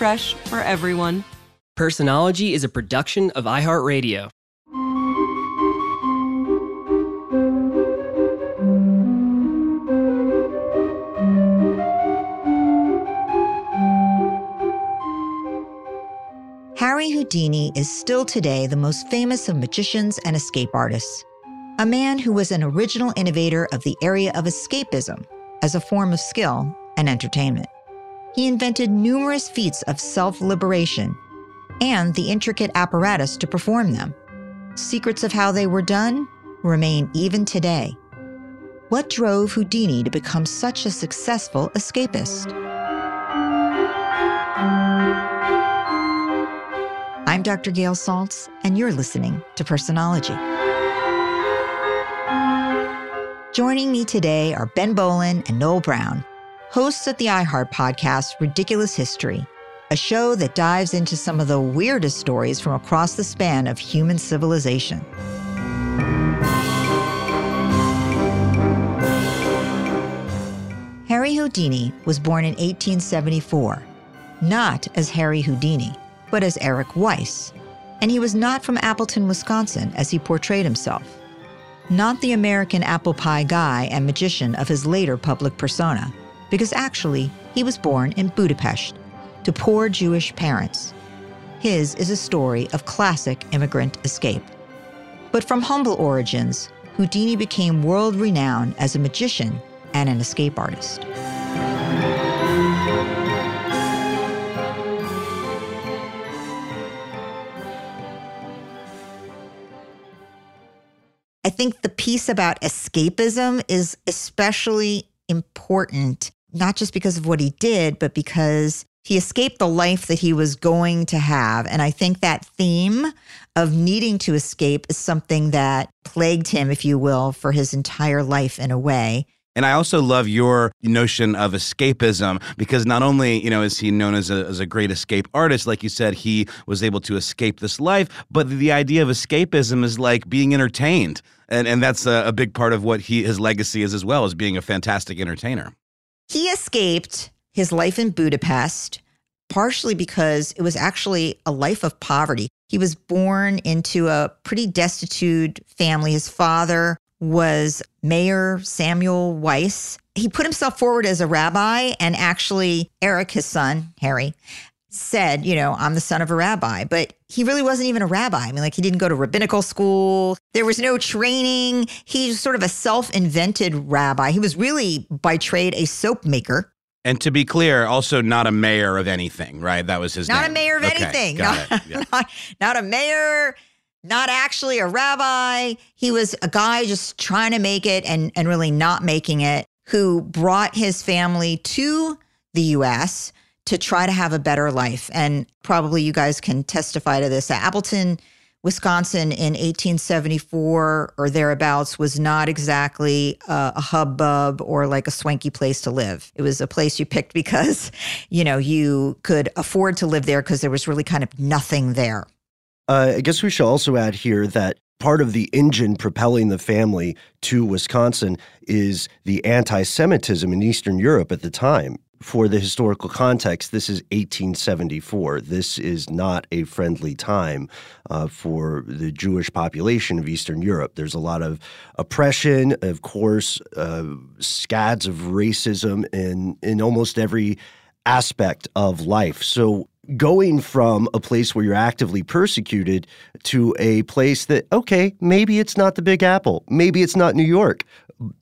fresh for everyone. Personology is a production of iHeartRadio. Harry Houdini is still today the most famous of magicians and escape artists. A man who was an original innovator of the area of escapism as a form of skill and entertainment. He invented numerous feats of self liberation and the intricate apparatus to perform them. Secrets of how they were done remain even today. What drove Houdini to become such a successful escapist? I'm Dr. Gail Saltz, and you're listening to Personology. Joining me today are Ben Bowlin and Noel Brown, hosts of the iHeart podcast Ridiculous History, a show that dives into some of the weirdest stories from across the span of human civilization. Harry Houdini was born in 1874, not as Harry Houdini, but as Eric Weiss, and he was not from Appleton, Wisconsin, as he portrayed himself. Not the American apple pie guy and magician of his later public persona, because actually, he was born in Budapest to poor Jewish parents. His is a story of classic immigrant escape. But from humble origins, Houdini became world renowned as a magician and an escape artist. I think the piece about escapism is especially important, not just because of what he did, but because he escaped the life that he was going to have. And I think that theme of needing to escape is something that plagued him, if you will, for his entire life in a way. And I also love your notion of escapism because not only, you know, is he known as a, as a great escape artist, like you said, he was able to escape this life, but the idea of escapism is like being entertained. And, and that's a, a big part of what he, his legacy is as well, as being a fantastic entertainer. He escaped his life in Budapest partially because it was actually a life of poverty. He was born into a pretty destitute family. His father was Mayer Samuel Weiss. He put himself forward as a rabbi, and actually, Eric, his son, Harry, said, you know, I'm the son of a rabbi, but he really wasn't even a rabbi. I mean, like, he didn't go to rabbinical school, there was no training. He's sort of a self invented rabbi. He was really, by trade, a soap maker. And to be clear, also not a mayor of anything, right? That was his Not name. a mayor of Okay, anything. got Not, it. Yeah. not, not a mayor, not actually a rabbi. He was a guy just trying to make it and, and really not making it, who brought his family to the US to try to have a better life. And probably you guys can testify to this. Appleton, Wisconsin in 1874 or thereabouts was not exactly uh, a hubbub or like a swanky place to live. It was a place you picked because, you know, you could afford to live there because there was really kind of nothing there. Uh, I guess we should also add here that part of the engine propelling the family to Wisconsin is the anti Semitism in Eastern Europe at the time. For the historical context, this is 1874. This is not a friendly time uh, for the Jewish population of Eastern Europe. There's a lot of oppression, of course, uh, scads of racism in, in almost every aspect of life. So going from a place where you're actively persecuted to a place that, okay, maybe it's not the Big Apple, maybe it's not New York,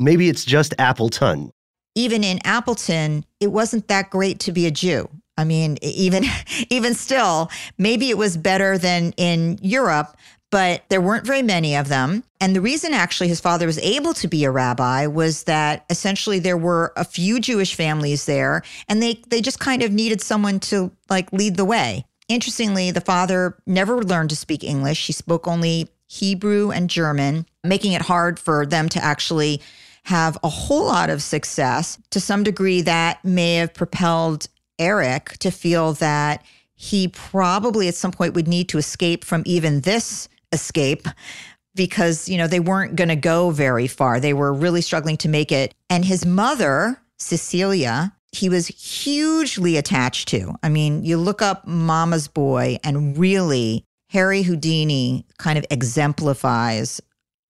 maybe it's just Appleton. Even in Appleton, it wasn't that great to be a Jew. I mean, even even still, maybe it was better than in Europe, but there weren't very many of them. And the reason actually his father was able to be a rabbi was that essentially there were a few Jewish families there and they they just kind of needed someone to like lead the way. Interestingly, the father never learned to speak English. He spoke only Hebrew and German, making it hard for them to actually have a whole lot of success. To some degree, that may have propelled Eric to feel that he probably at some point would need to escape from even this escape because, you know, they weren't going to go very far. They were really struggling to make it. And his mother, Cecilia, he was hugely attached to. I mean, you look up Mama's Boy, and really, Harry Houdini kind of exemplifies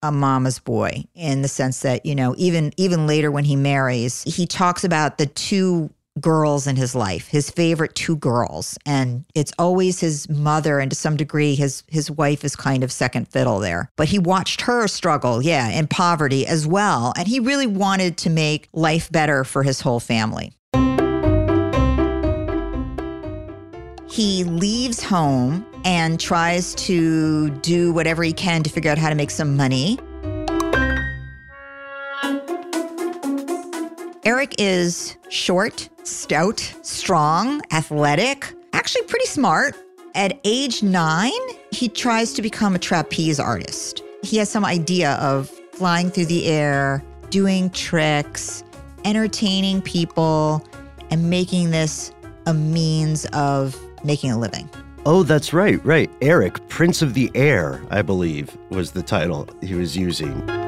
a mama's boy in the sense that you know even even later when he marries he talks about the two girls in his life his favorite two girls. And it's always his mother and to some degree his his wife is kind of second fiddle there. But he watched her struggle yeah in poverty as well. And he really wanted to make life better for his whole family he leaves home and tries to do whatever he can to figure out how to make some money. Eric is short, stout, strong, athletic, actually pretty smart. At age nine, he tries to become a trapeze artist. He has some idea of flying through the air, doing tricks, entertaining people, and making this a means of making a living. Oh, that's right, right. Eric, Prince of the Air, I believe, was the title he was using.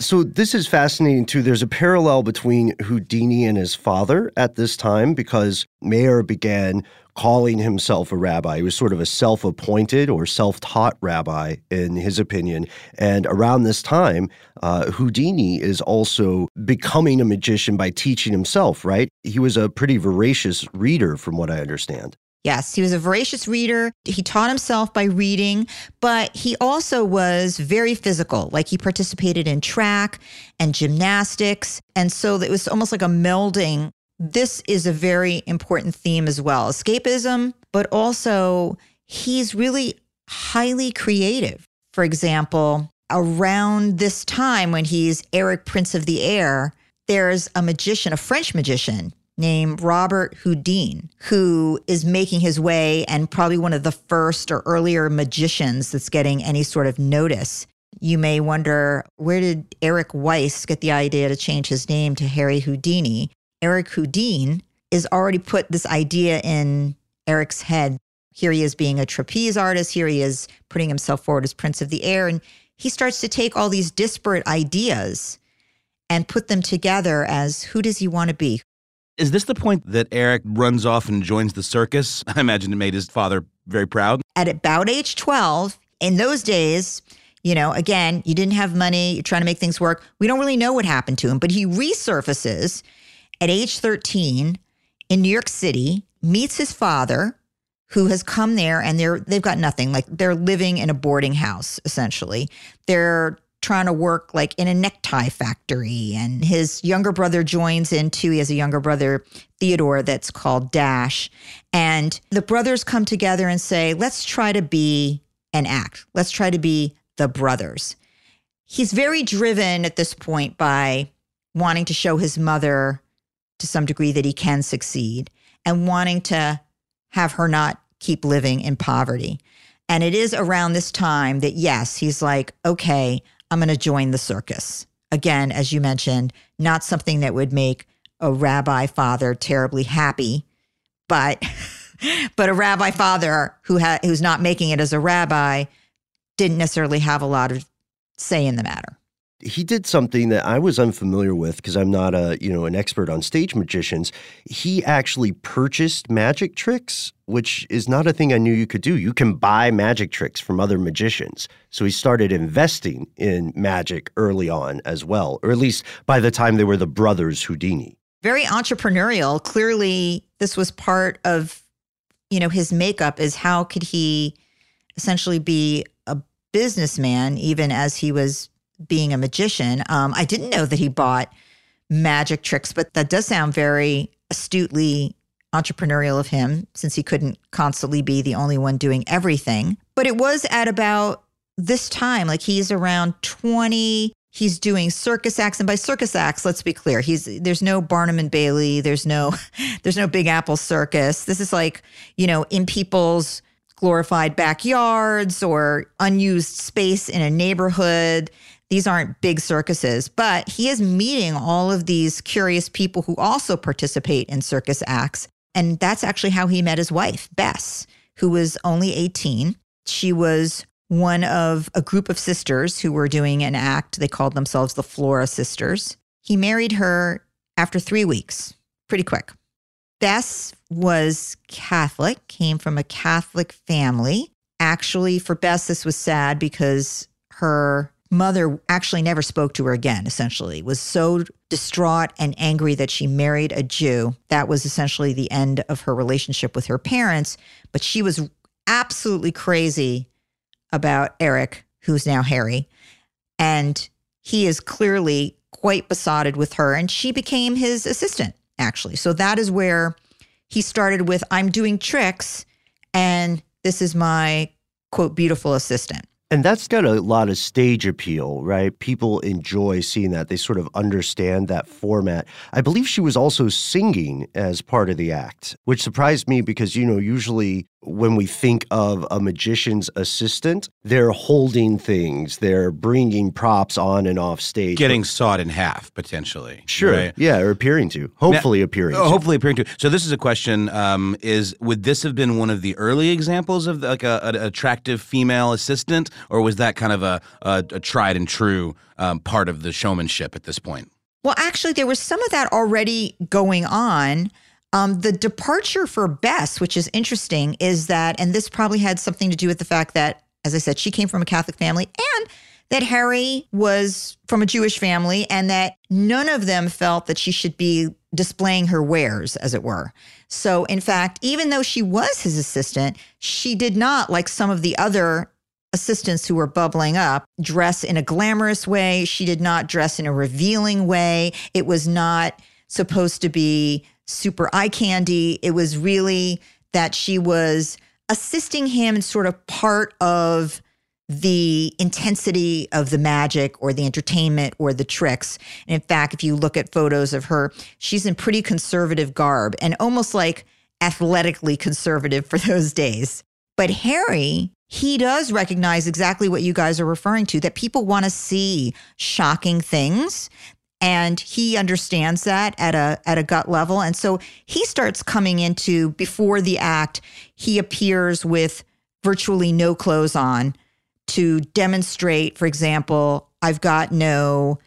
So, this is fascinating too. There's a parallel between Houdini and his father at this time because Mayer began calling himself a rabbi. He was sort of a self appointed or self taught rabbi, in his opinion. And around this time, uh, Houdini is also becoming a magician by teaching himself, right? He was a pretty voracious reader, from what I understand. Yes, he was a voracious reader. He taught himself by reading, but he also was very physical. Like he participated in track and gymnastics. And so it was almost like a melding. This is a very important theme as well escapism, but also he's really highly creative. For example, around this time when he's Eric Prince of the Air, there's a magician, a French magician named Robert Houdin, who is making his way and probably one of the first or earlier magicians that's getting any sort of notice. You may wonder where did Eric Weiss get the idea to change his name to Harry Houdini? Eric Houdin is already put this idea in Eric's head. Here he is being a trapeze artist. Here he is putting himself forward as Prince of the Air. And he starts to take all these disparate ideas and put them together as who does he want to be? Is this the point that Eric runs off and joins the circus? I imagine it made his father very proud. At about age 12, in those days, you know, again, you didn't have money, you're trying to make things work. We don't really know what happened to him, but he resurfaces at age 13 in New York City, meets his father, who has come there and they're they've got nothing. Like they're living in a boarding house, essentially. They're trying to work like in a necktie factory. And his younger brother joins in too. He has a younger brother, Theodore, that's called Dash. And the brothers come together and say, let's try to be an act. Let's try to be the brothers. He's very driven at this point by wanting to show his mother to some degree that he can succeed and wanting to have her not keep living in poverty. And it is around this time that, yes, he's like, okay, I'm going to join the circus. Again, as you mentioned, not something that would make a rabbi father terribly happy, but but a rabbi father who ha- who's not making it as a rabbi didn't necessarily have a lot of say in the matter he did something that I was unfamiliar with because I'm not a you know an expert on stage magicians. He actually purchased magic tricks, which is not a thing I knew you could do. You can buy magic tricks from other magicians. So he started investing in magic early on as well, or at least by the time they were the brothers Houdini. Very entrepreneurial. Clearly, this was part of you know his makeup. Is how could he essentially be a businessman even as he was being a magician. Um, I didn't know that he bought magic tricks, but that does sound very astutely entrepreneurial of him since he couldn't constantly be the only one doing everything. But it was at about this time, like he's around 20. He's doing circus acts, and by circus acts, let's be clear, he's there's no Barnum and Bailey, there's no there's no Big Apple Circus. This is like you know in people's glorified backyards or unused space in a neighborhood. These aren't big circuses, but he is meeting all of these curious people who also participate in circus acts. And that's actually how he met his wife, Bess, who was only 18. She was one of a group of sisters who were doing an act. They called themselves the Flora Sisters. He married her after three weeks, pretty quick. Bess was Catholic, came from a Catholic family. Actually, for Bess, this was sad because her mother actually never spoke to her again, essentially, was so distraught and angry that she married a Jew. That was essentially the end of her relationship with her parents. But she was absolutely crazy about Eric, who's now Harry. And he is clearly quite besotted with her. And she became his assistant, actually. So that is where he started with I'm doing tricks, and this is my quote, beautiful assistant. And that's got a lot of stage appeal, right? People enjoy seeing that. They sort of understand that format. I believe she was also singing as part of the act, which surprised me because, you know, usually when we think of a magician's assistant, they're holding things, they're bringing props on and off stage, getting sawed in half potentially. Sure, right? yeah, or appearing to, hopefully now, appearing, to. hopefully appearing to. So this is a question: um, Is would this have been one of the early examples of like a, an attractive female assistant, or was that kind of a, a, a tried and true um, part of the showmanship at this point? Well, actually, there was some of that already going on. Um, the departure for Bess, which is interesting, is that, and this probably had something to do with the fact that, as I said, she came from a Catholic family and that Harry was from a Jewish family and that none of them felt that she should be displaying her wares, as it were. So, in fact, even though she was his assistant, she did not, like some of the other assistants who were bubbling up, dress in a glamorous way. She did not dress in a revealing way. It was not supposed to be super eye candy. It was really that she was assisting him and sort of part of the intensity of the magic or the entertainment or the tricks. And in fact, if you look at photos of her, she's in pretty conservative garb and almost like athletically conservative for those days. But Harry, he does recognize exactly what you guys are referring to that people want to see shocking things and he understands that at a at a gut level. And so he starts coming into before the act he appears with virtually no clothes on to demonstrate for example i've got no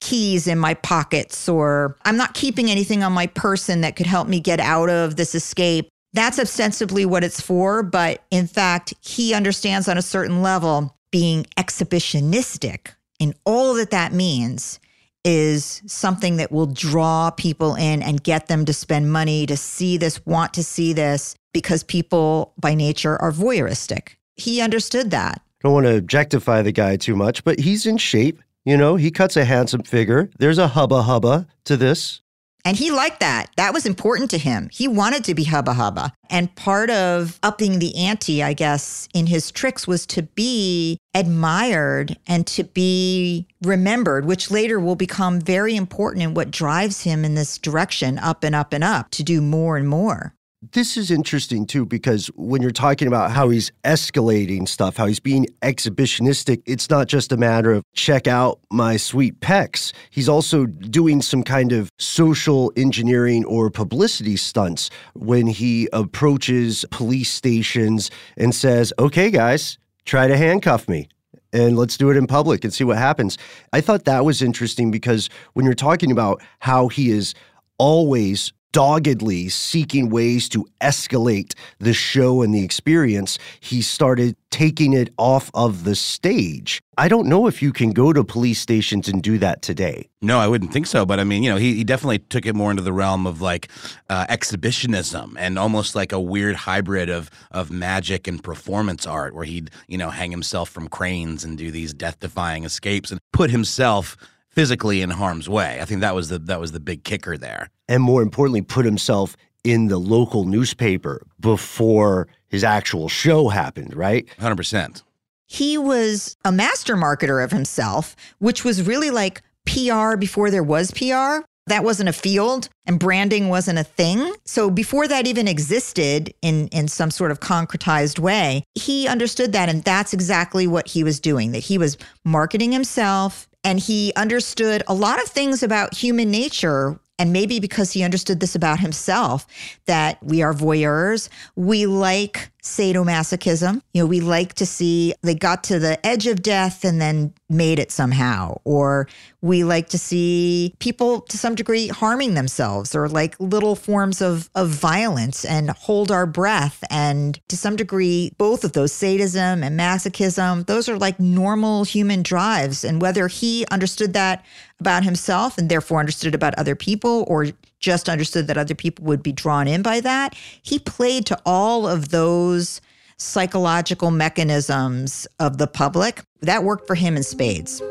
keys in my pockets or i'm not keeping anything on my person that could help me get out of this escape. That's ostensibly what it's for but in fact he understands on a certain level being exhibitionistic in all that that means is something that will draw people in and get them to spend money to see this, want to see this, because people by nature are voyeuristic. He understood that. Don't want to objectify the guy too much, but he's in shape. You know, he cuts a handsome figure. There's a hubba hubba to this. And he liked that. That was important to him. He wanted to be hubba hubba. And part of upping the ante, I guess, in his tricks was to be admired and to be remembered, which later will become very important in what drives him in this direction, up and up and up, to do more and more. This is interesting too, because when you're talking about how he's escalating stuff, how he's being exhibitionistic, it's not just a matter of check out my sweet pecs. He's also doing some kind of social engineering or publicity stunts when he approaches police stations and says, okay, guys, try to handcuff me and let's do it in public and see what happens. I thought that was interesting because when you're talking about how he is always doggedly seeking ways to escalate the show and the experience, he started taking it off of the stage. I don't know if you can go to police stations and do that today. No, I wouldn't think so. But I mean, you know, he, he definitely took it more into the realm of like uh, exhibitionism and almost like a weird hybrid of of magic and performance art, where he'd you know hang himself from cranes and do these death defying escapes and put himself physically in harm's way. I think that was the that was the big kicker there. And more importantly, put himself in the local newspaper before his actual show happened, right? 100%. He was a master marketer of himself, which was really like PR before there was PR. That wasn't a field and branding wasn't a thing. So before that even existed in, in some sort of concretized way, he understood that. And that's exactly what he was doing, that he was marketing himself and he understood a lot of things about human nature and maybe because he understood this about himself, that we are voyeurs. We like sadomasochism. You know, we like to see they got to the edge of death and then made it somehow. Or we like to see people to some degree harming themselves or like little forms of, of violence and hold our breath. And to some degree, both of those sadism and masochism, those are like normal human drives. And whether he understood that about himself and therefore understood about other people or just understood that other people would be drawn in by that. He played to all of those psychological mechanisms of the public. That worked for him in spades.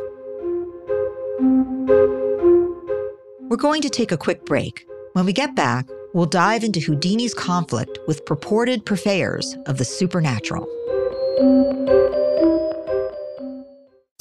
We're going to take a quick break. When we get back, we'll dive into Houdini's conflict with purported purveyors of the supernatural.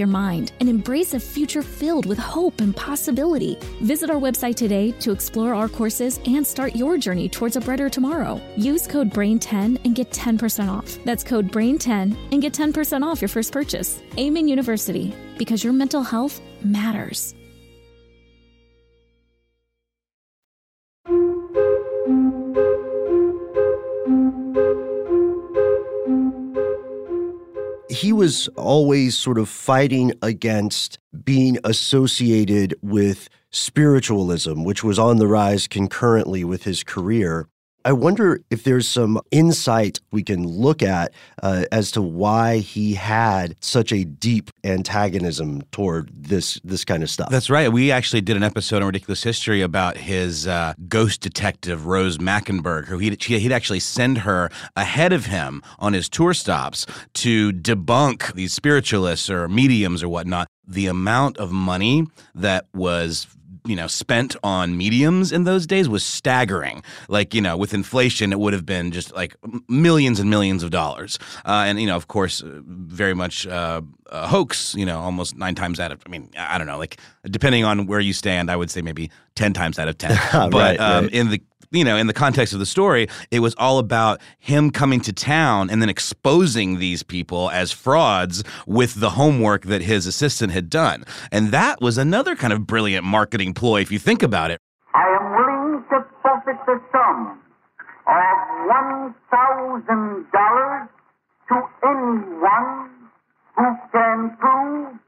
your mind and embrace a future filled with hope and possibility. Visit our website today to explore our courses and start your journey towards a brighter tomorrow. Use code BRAIN10 and get 10% off. That's code BRAIN10 and get 10% off your first purchase. Amen University, because your mental health matters. He was always sort of fighting against being associated with spiritualism, which was on the rise concurrently with his career. I wonder if there's some insight we can look at uh, as to why he had such a deep antagonism toward this this kind of stuff. That's right. We actually did an episode on Ridiculous History about his uh, ghost detective Rose Mackenberg, who he'd, he'd actually send her ahead of him on his tour stops to debunk these spiritualists or mediums or whatnot. The amount of money that was you know spent on mediums in those days was staggering. Like you know, with inflation, it would have been just like millions and millions of dollars. Uh, and you know, of course, uh, very much uh, a hoax. You know, almost nine times out of. I mean, I don't know. Like depending on where you stand, I would say maybe ten times out of ten. but right, um, right. in the you know, in the context of the story, it was all about him coming to town and then exposing these people as frauds with the homework that his assistant had done. And that was another kind of brilliant marketing ploy if you think about it. I am willing to forfeit the sum of one thousand dollars to anyone who can prove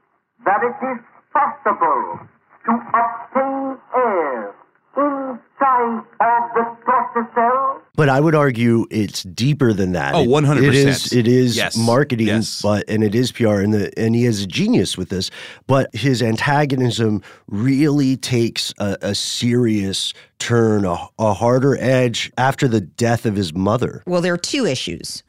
that it is possible to obtain air inside of the torture cell. But I would argue it's deeper than that. Oh, 100%. It is. It is Yes. marketing, Yes. but and it is PR, and the and he is a genius with this. But his antagonism really takes a, a serious turn, a, a harder edge after the death of his mother. Well, there are two issues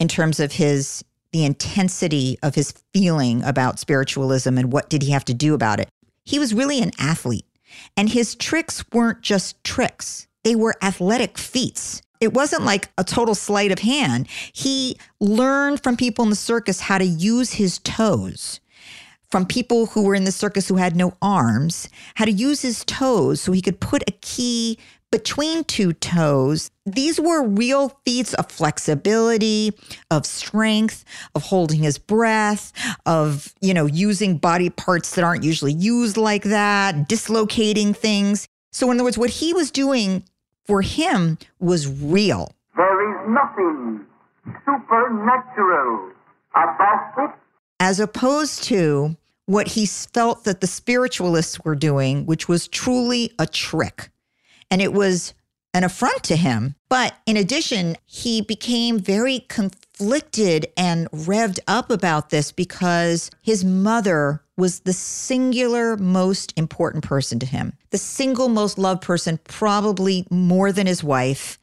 in terms of his the intensity of his feeling about spiritualism and what did he have to do about it. He was really an athlete, and his tricks weren't just tricks. They were athletic feats. It wasn't like a total sleight of hand. He learned from people in the circus how to use his toes from people who were in the circus who had no arms, how to use his toes so he could put a key between two toes. These were real feats of flexibility, of strength, of holding his breath, of, you know, using body parts that aren't usually used like that, dislocating things. So, in other words, what he was doing for him was real. There is nothing supernatural about it. as opposed to what he felt that the spiritualists were doing, which was truly a trick. And it was an affront to him. But in addition, he became very conflicted and revved up about this because his mother was the singular most important person to him, the single most loved person, probably more than his wife.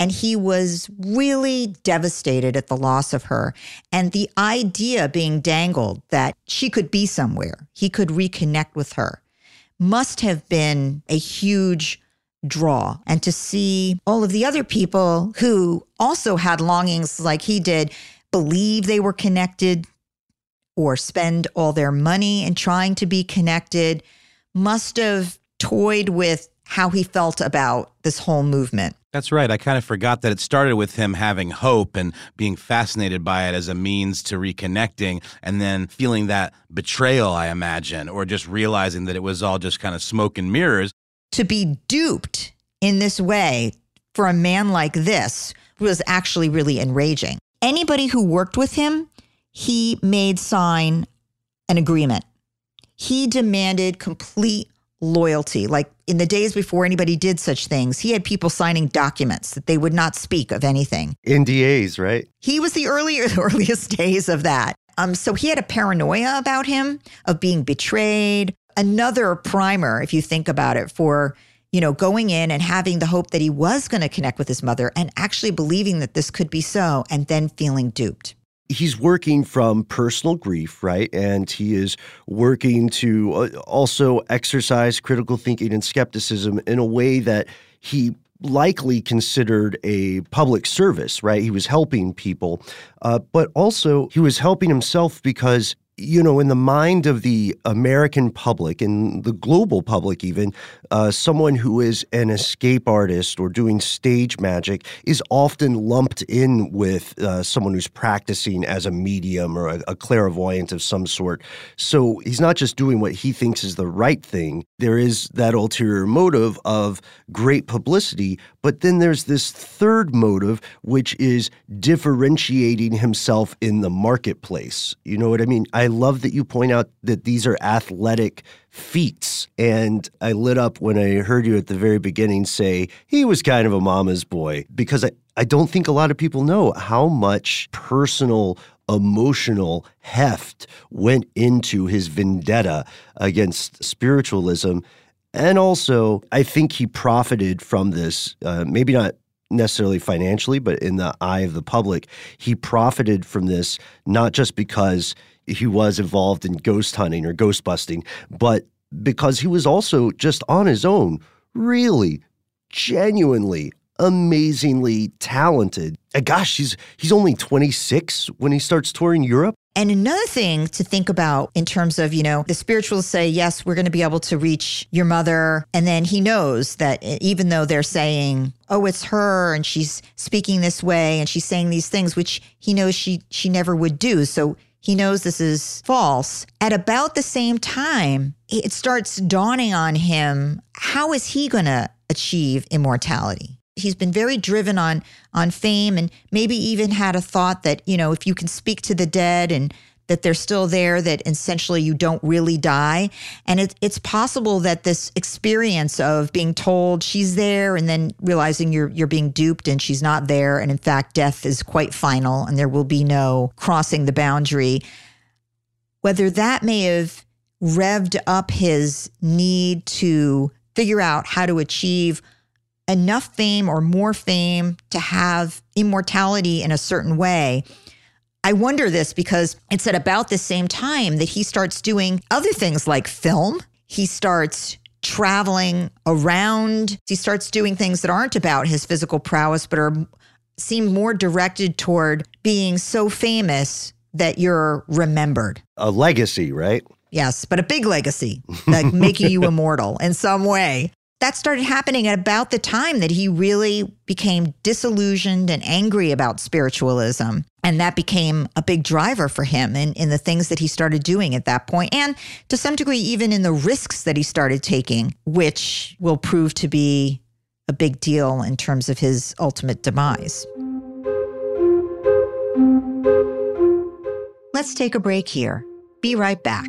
And he was really devastated at the loss of her. And the idea being dangled that she could be somewhere, he could reconnect with her, must have been a huge draw. And to see all of the other people who also had longings like he did believe they were connected or spend all their money in trying to be connected must have toyed with how he felt about this whole movement. That's right. I kind of forgot that it started with him having hope and being fascinated by it as a means to reconnecting, and then feeling that betrayal, I imagine, or just realizing that it was all just kind of smoke and mirrors. To be duped in this way for a man like this was actually really enraging. Anybody who worked with him, he made sign an agreement. He demanded complete loyalty, like in the days before anybody did such things, he had people signing documents that they would not speak of anything. NDAs, right? He was the earlier, earliest days of that. Um, so he had a paranoia about him of being betrayed. Another primer, if you think about it, for you know, going in and having the hope that he was going to connect with his mother and actually believing that this could be so, and then feeling duped he's working from personal grief, right? And he is working to uh, also exercise critical thinking and skepticism in a way that he likely considered a public service, right? He was helping people, uh, but also he was helping himself because you know, in the mind of the American public and the global public, even, uh, someone who is an escape artist or doing stage magic is often lumped in with uh, someone who's practicing as a medium or a, a clairvoyant of some sort. So he's not just doing what he thinks is the right thing. There is that ulterior motive of great publicity, but then there's this third motive, which is differentiating himself in the marketplace. You know what I mean? I love that you point out that these are athletic feats. And I lit up when I heard you at the very beginning say he was kind of a mama's boy because I, I don't think a lot of people know how much personal emotional heft went into his vendetta against spiritualism. And also, I think he profited from this, uh, maybe not necessarily financially, but in the eye of the public, he profited from this not just because he was involved in ghost hunting or ghost busting, but because he was also just on his own, really, genuinely, amazingly talented. And gosh, he's he's only 26 when he starts touring Europe. And another thing to think about in terms of, you know, the spiritualists say, yes, we're going to be able to reach your mother. And then he knows that even though they're saying, oh, it's her and she's speaking this way and she's saying these things, which he knows she, she never would do. So he knows this is false. At about the same time, it starts dawning on him how is he going to achieve immortality? He's been very driven on on fame and maybe even had a thought that, you know, if you can speak to the dead and that they're still there, that essentially you don't really die. And it, it's possible that this experience of being told she's there and then realizing you're you're being duped and she's not there, and in fact death is quite final and there will be no crossing the boundary. Whether that may have revved up his need to figure out how to achieve enough fame or more fame to have immortality in a certain way I wonder this because it's at about the same time that he starts doing other things like film. He starts traveling around. He starts doing things that aren't about his physical prowess, but are seem more directed toward being so famous that you're remembered. A legacy, right? Yes, but a big legacy, like making you immortal in some way that started happening at about the time that he really became disillusioned and angry about spiritualism. And that became a big driver for him in, in the things that he started doing at that point, and to some degree, even in the risks that he started taking, which will prove to be a big deal in terms of his ultimate demise. Let's take a break here. Be right back.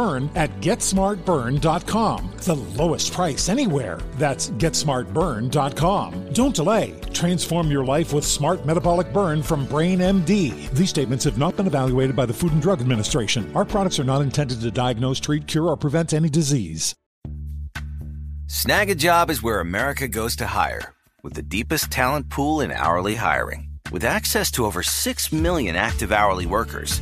at GetSmartBurn.com. The lowest price anywhere. That's GetSmartBurn.com. Don't delay. Transform your life with Smart Metabolic Burn from Brain MD. These statements have not been evaluated by the Food and Drug Administration. Our products are not intended to diagnose, treat, cure, or prevent any disease. Snagajob is where America goes to hire, with the deepest talent pool in hourly hiring. With access to over 6 million active hourly workers,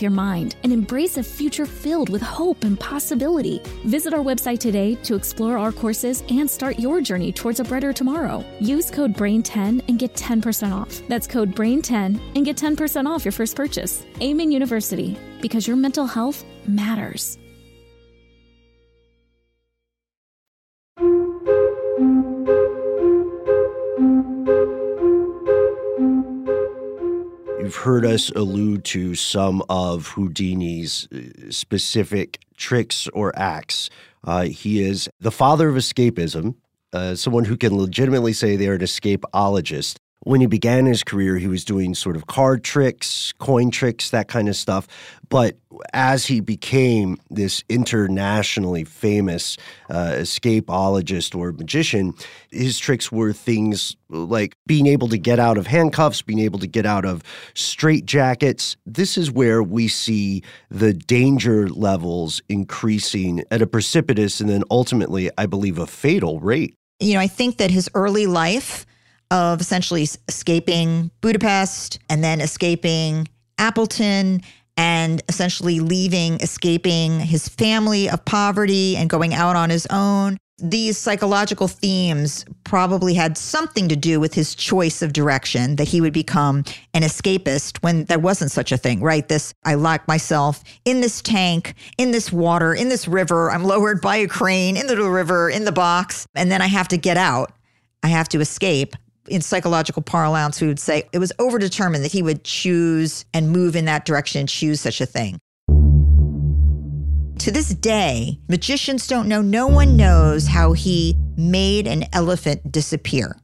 your mind and embrace a future filled with hope and possibility. Visit our website today to explore our courses and start your journey towards a brighter tomorrow. Use code BRAIN10 and get 10% off. That's code BRAIN10 and get 10% off your first purchase. Amen University, because your mental health matters. You've heard us allude to some of Houdini's uh, specific tricks or acts. Uh, he is the father of escapism, uh, someone who can legitimately say they're an escapologist. When he began his career, he was doing sort of card tricks, coin tricks, that kind of stuff. But as he became this internationally famous uh, escapologist or magician, his tricks were things like being able to get out of handcuffs, being able to get out of straitjackets. This is where we see the danger levels increasing at a precipitous and then ultimately, I believe, a fatal rate. You know, I think that his early life of essentially escaping Budapest and then escaping Appleton and essentially leaving, escaping his family of poverty and going out on his own. These psychological themes probably had something to do with his choice of direction that he would become an escapist when there wasn't such a thing, right? This, I lock myself in this tank, in this water, in this river. I'm lowered by a crane into the river, in the box, and then I have to get out. I have to escape in psychological parlance, we would say it was overdetermined that he would choose and move in that direction and choose such a thing. To this day, magicians don't know, no one knows how he made an elephant disappear.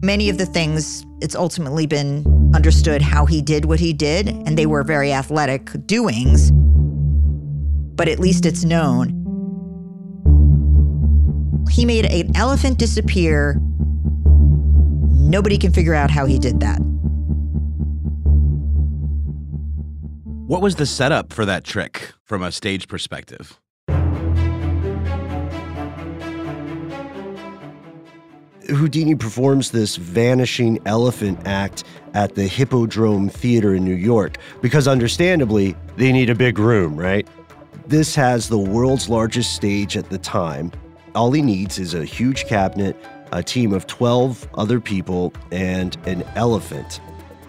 Many of the things, it's ultimately been understood how he did what he did, and they were very athletic doings, but at least it's known. He made an elephant disappear Nobody can figure out how he did that. What was the setup for that trick from a stage perspective? Houdini performs this vanishing elephant act at the Hippodrome Theater in New York because, understandably, they need a big room, right? This has the world's largest stage at the time. All he needs is a huge cabinet a team of 12 other people, and an elephant.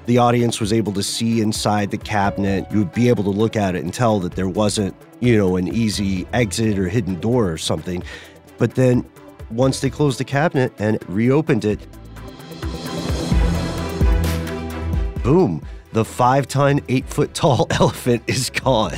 The audience was able to see inside the cabinet. You would be able to look at it and tell that there wasn't, you know, an easy exit or hidden door or something. But then once they closed the cabinet and reopened it, boom, the five ton, eight foot tall elephant is gone.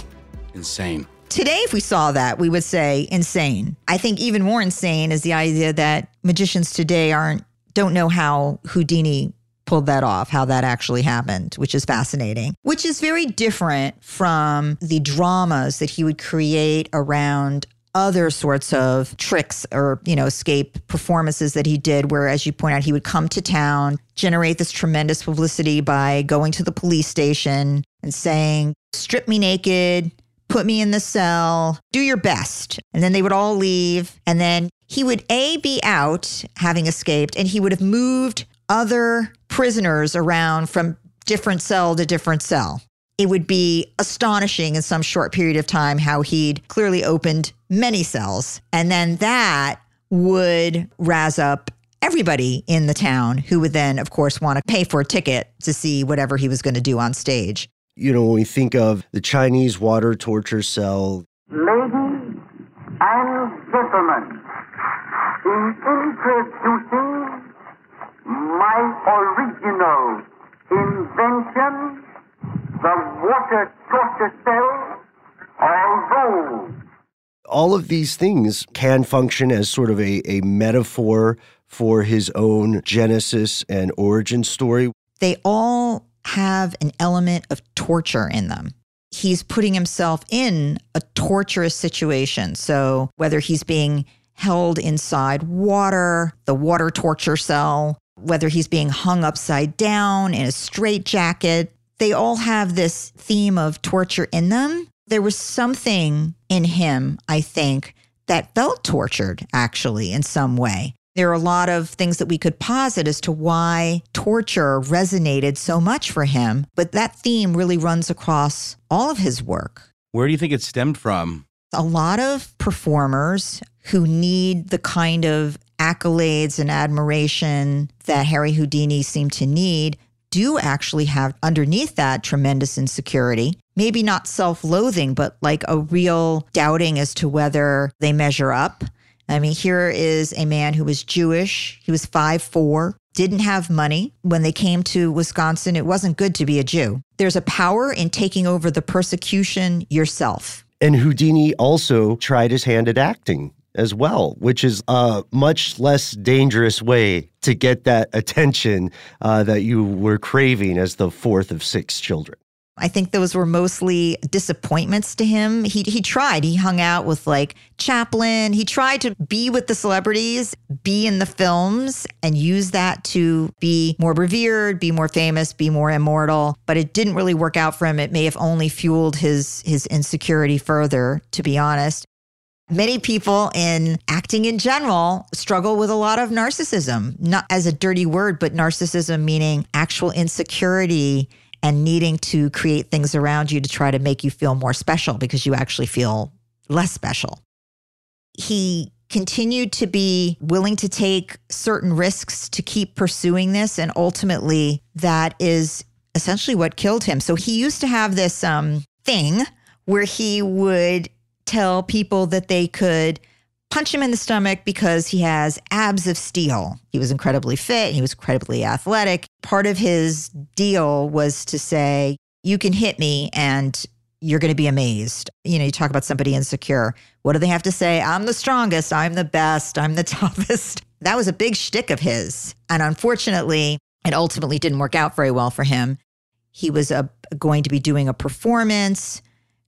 Insane. Today, if we saw that, we would say insane. I think even more insane is the idea that magicians today aren't don't know how Houdini pulled that off, how that actually happened, which is fascinating, which is very different from the dramas that he would create around other sorts of tricks or, you know, escape performances that he did, where, as you point out, he would come to town, generate this tremendous publicity by going to the police station and saying, strip me naked, put me in the cell, do your best. And then they would all leave. And then he would A, be out having escaped, and he would have moved other prisoners around from different cell to different cell it would be astonishing in some short period of time how he'd clearly opened many cells. And then that would razz up everybody in the town who would then, of course, want to pay for a ticket to see whatever he was going to do on stage. You know, when we think of the Chinese water torture cell. Ladies and gentlemen, in introducing my original invention, the water torture cell, although all of these things can function as sort of a, a metaphor for his own genesis and origin story. They all have an element of torture in them. He's putting himself in a torturous situation. So, whether he's being held inside water, the water torture cell, whether he's being hung upside down in a straitjacket, they all have this theme of torture in them. There was something in him, I think, that felt tortured actually in some way. There are a lot of things that we could posit as to why torture resonated so much for him, but that theme really runs across all of his work. Where do you think it stemmed from? A lot of performers who need the kind of accolades and admiration that Harry Houdini seemed to need do actually have underneath that tremendous insecurity. Maybe not self loathing, but like a real doubting as to whether they measure up. I mean, here is a man who was Jewish. He was five four, didn't have money. When they came to Wisconsin, it wasn't good to be a Jew. There's a power in taking over the persecution yourself. And Houdini also tried his hand at acting as well, which is a much less dangerous way to get that attention uh, that you were craving as the fourth of six children. I think those were mostly disappointments to him. He he tried. He hung out with like Chaplin. He tried to be with the celebrities, be in the films and use that to be more revered, be more famous, be more immortal, but it didn't really work out for him. It may have only fueled his his insecurity further, to be honest. Many people in acting in general struggle with a lot of narcissism, not as a dirty word, but narcissism meaning actual insecurity and needing to create things around you to try to make you feel more special because you actually feel less special. He continued to be willing to take certain risks to keep pursuing this. And ultimately, that is essentially what killed him. So he used to have this um, thing where he would tell people that they could punch him in the stomach because he has abs of steel. He was incredibly fit, he was incredibly athletic. Part of his deal was to say, You can hit me and you're going to be amazed. You know, you talk about somebody insecure. What do they have to say? I'm the strongest, I'm the best, I'm the toughest. That was a big shtick of his. And unfortunately, it ultimately didn't work out very well for him. He was a, going to be doing a performance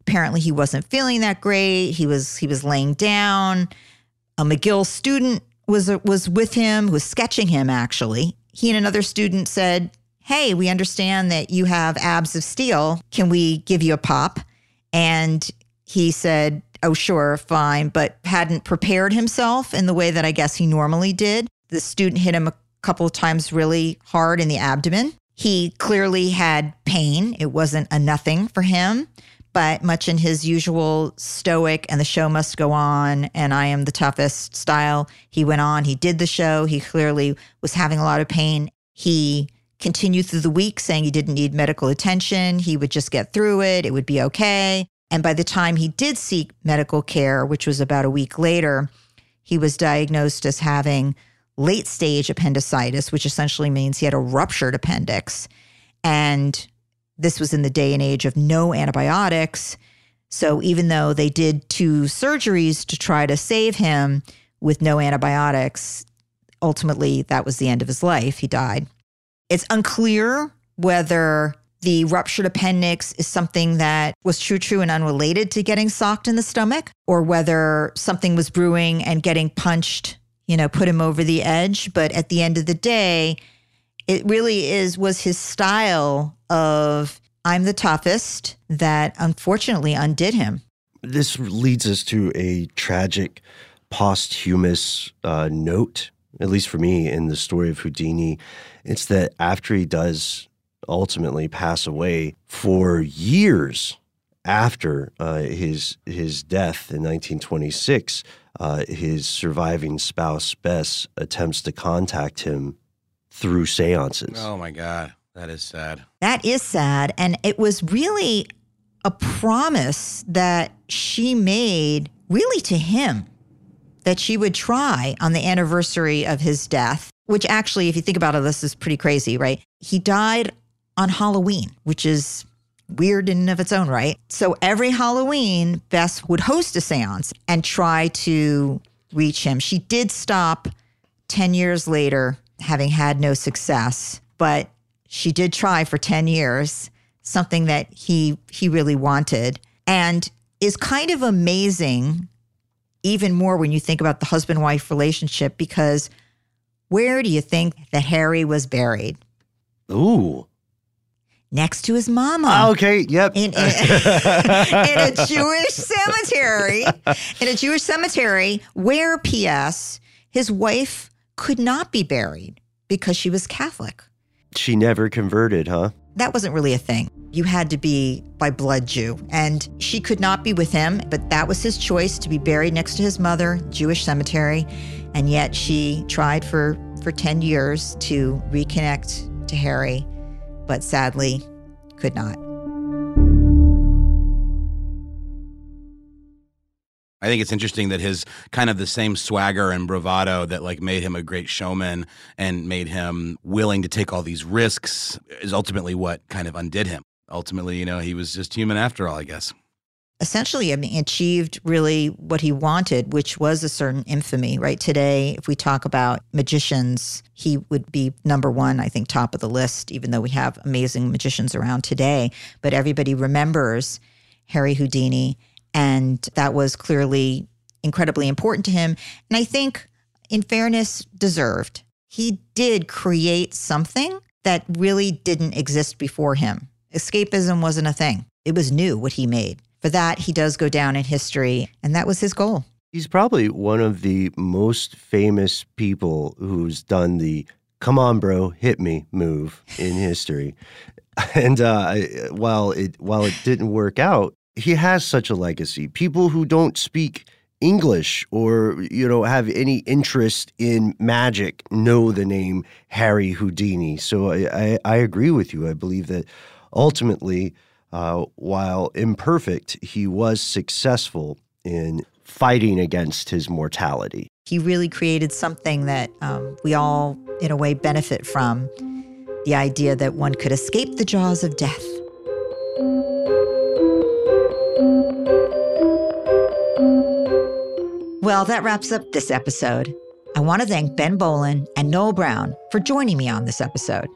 apparently he wasn't feeling that great. He was he was laying down. A McGill student was was with him, was sketching him actually. He and another student said, "Hey, we understand that you have abs of steel. Can we give you a pop?" And he said, "Oh, sure, fine," but hadn't prepared himself in the way that I guess he normally did. The student hit him a couple of times really hard in the abdomen. He clearly had pain. It wasn't a nothing for him but much in his usual stoic and the show must go on and I am the toughest style, he went on. He did the show. He clearly was having a lot of pain. He continued through the week saying he didn't need medical attention. He would just get through it. It would be okay. And by the time he did seek medical care, which was about a week later, he was diagnosed as having late stage appendicitis, which essentially means he had a ruptured appendix. And this was in the day and age of no antibiotics. So even though they did two surgeries to try to save him with no antibiotics, ultimately that was the end of his life. He died. It's unclear whether the ruptured appendix is something that was true, true, and unrelated to getting socked in the stomach, or whether something was brewing and getting punched, you know, put him over the edge. But at the end of the day, it really is was his style of I'm the toughest that unfortunately undid him. This leads us to a tragic posthumous uh, note, at least for me, in the story of Houdini. It's that after he does ultimately pass away, for years after uh, his his death in 1926, uh, his surviving spouse Bess attempts to contact him through seances. Oh my God, that is sad. That is sad, and it was really a promise that she made, really to him, that she would try on the anniversary of his death. Which actually, if you think about it, this is pretty crazy, right? He died on Halloween, which is weird in and of its own right. So every Halloween, Bess would host a seance and try to reach him. She did stop 10 years later, having had no success, but she did try for 10 years, something that he he really wanted. And is kind of amazing even more when you think about the husband-wife relationship because where do you think that Harry was buried? Ooh next to his mama. Ah, okay, yep. In, in, in, a Jewish cemetery, in a Jewish cemetery where, P.S., his wife could not be buried because she was Catholic. She never converted, huh? That wasn't really a thing. You had to be by blood Jew. And she could not be with him, but that was his choice to be buried next to his mother, Jewish cemetery. And yet she tried for, for 10 years to reconnect to Harry but sadly could not. I think it's interesting that his kind of the same swagger and bravado that like made him a great showman and made him willing to take all these risks is ultimately what kind of undid him. Ultimately, you know, he was just human after all, I guess essentially I mean, achieved really what he wanted, which was a certain infamy, right? Today, if we talk about magicians, he would be number one, I think, top of the list, even though we have amazing magicians around today. But everybody remembers Harry Houdini, and that was clearly incredibly important to him. And I think, in fairness, deserved. He did create something that really didn't exist before him. Escapism wasn't a thing. It was new what he made. For that, he does go down in history, and that was his goal. He's probably one of the most famous people who's done the come on, bro, hit me move in history. And uh, while it while it didn't work out, he has such a legacy. People who don't speak English or you know have any interest in magic know the name Harry Houdini. So I, I, I agree with you. I believe that ultimately uh, while imperfect, he was successful in fighting against his mortality. He really created something that um, we all, in a way, benefit from the idea that one could escape the jaws of death. Well, that wraps up this episode. I want to thank Ben Bowlin and Noel Brown for joining me on this episode.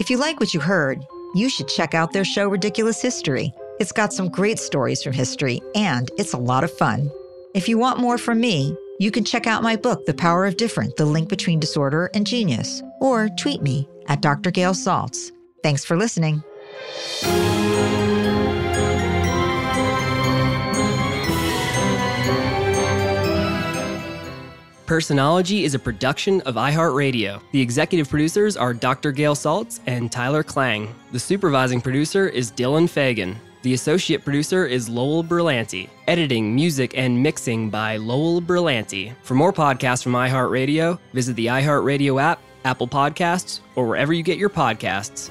If you like what you heard, you should check out their show, Ridiculous History. It's got some great stories from history, and it's a lot of fun. If you want more from me, you can check out my book, The Power of Different The Link Between Disorder and Genius, or tweet me at Dr. Gail Saltz. Thanks for listening. Personology is a production of iHeartRadio. The executive producers are Dr. Gail Saltz and Tyler Klang. The supervising producer is Dylan Fagan. The associate producer is Lowell Berlanti. Editing, music, and mixing by Lowell Berlanti. For more podcasts from iHeartRadio, visit the iHeartRadio app, Apple Podcasts, or wherever you get your podcasts.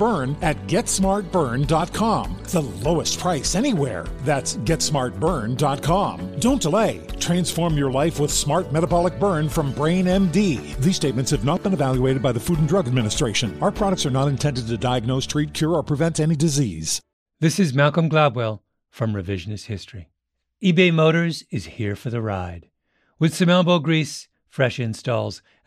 Burn at GetSmartBurn.com. The lowest price anywhere. That's GetSmartBurn.com. Don't delay. Transform your life with Smart Metabolic Burn from Brain MD. These statements have not been evaluated by the Food and Drug Administration. Our products are not intended to diagnose, treat, cure, or prevent any disease. This is Malcolm Gladwell from Revisionist History. eBay Motors is here for the ride. With some elbow grease, fresh installs,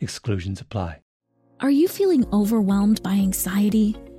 exclusions apply. Are you feeling overwhelmed by anxiety,